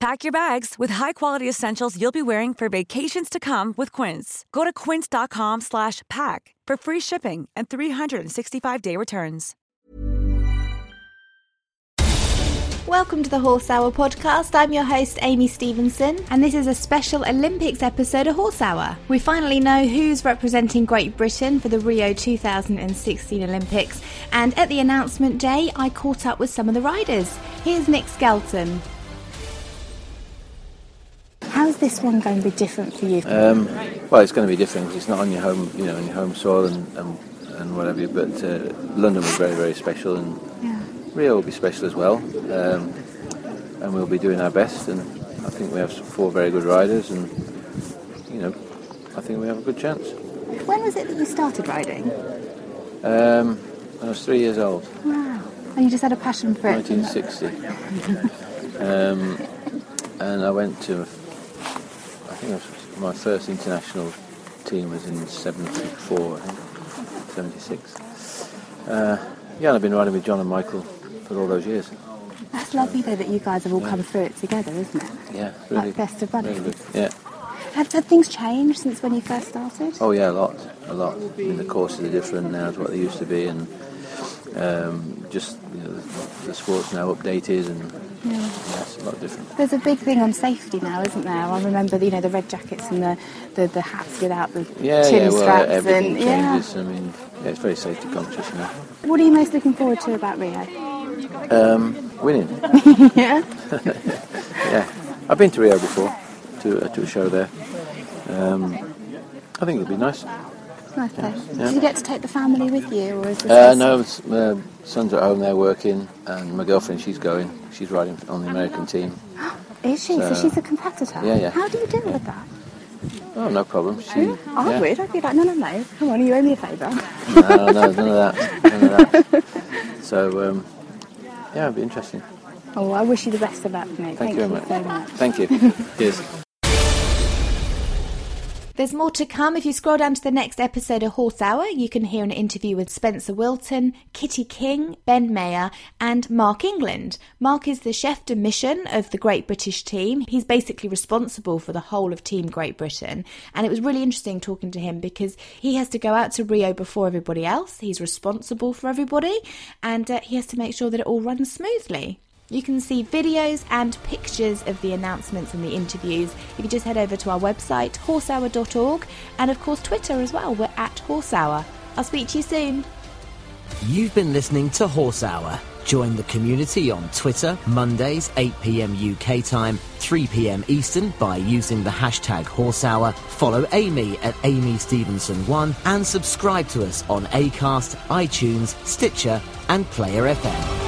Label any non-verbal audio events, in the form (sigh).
Pack your bags with high-quality essentials you'll be wearing for vacations to come with Quince. Go to quince.com/pack for free shipping and 365-day returns. Welcome to the Horse Hour podcast. I'm your host, Amy Stevenson, and this is a special Olympics episode of Horse Hour. We finally know who's representing Great Britain for the Rio 2016 Olympics, and at the announcement day, I caught up with some of the riders. Here's Nick Skelton. How's this one going to be different for you? Um, well, it's going to be different because it's not on your home, you know, on your home soil and, and, and whatever. But uh, London was very, very special, and Yeah. Rio will be special as well. Um, and we'll be doing our best. And I think we have four very good riders, and you know, I think we have a good chance. When was it that you started riding? Um, when I was three years old, Wow. And you just had a passion for it? 1960. (laughs) um, and I went to, think was my first international team was in 74, I think, 76. Uh, yeah, and I've been riding with John and Michael for all those years. That's lovely though that you guys have all come through it together, isn't it? Yeah, really. Like best of buddies. really. Yeah. Have, have things changed since when you first started? Oh yeah, a lot, a lot. I mean, the courses are different now to what they used to be, and um, just you know, the, the sport's now updated, and yeah. it's a lot different. There's a big thing on safety now, isn't there? I remember, you know, the red jackets and the, the, the hats without the Yeah, chin yeah. Well, straps everything and yeah. changes. I mean, yeah, it's very safety conscious now. What are you most looking forward to about Rio? Um, winning. (laughs) yeah. (laughs) Yeah, I've been to Rio before, to uh, to a show there. Um, I think it'll be nice. Yeah. Did you get to take the family with you, or is this Uh, no, it's, uh, son's at home, they're working, and my girlfriend, she's going. She's riding on the American team. (gasps) Is she? So, So- she's a competitor. Yeah, yeah. How do you deal with that? Oh, no problem. She, I yeah. would. I'd be like, no, no, no. Come on, you owe me a favour. No, no, none of that. None of that. So, um, yeah, it'd be interesting. Oh, I wish you the best of luck, mate. Thank, you very much. so much. Thank you. (laughs) Cheers. There's more to come. If you scroll down to the next episode of Horse Hour, you can hear an interview with Spencer Wilton, Kitty King, Ben Maher, and Mark England. Mark is the chef de mission of the Great British team. He's basically responsible for the whole of Team Great Britain. And it was really interesting talking to him because he has to go out to Rio before everybody else. He's responsible for everybody and uh, he has to make sure that it all runs smoothly. You can see videos and pictures of the announcements and the interviews You can just head over to our website, horsehour.org, and of course Twitter as well. We're at Horsehour. I'll speak to you soon. You've been listening to Horse Hour. Join the community on Twitter, Mondays, 8pm UK time, 3pm Eastern by using the hashtag Horse Hour. Follow Amy at Amy Stevenson1 and subscribe to us on Acast, iTunes, Stitcher, and Player FM.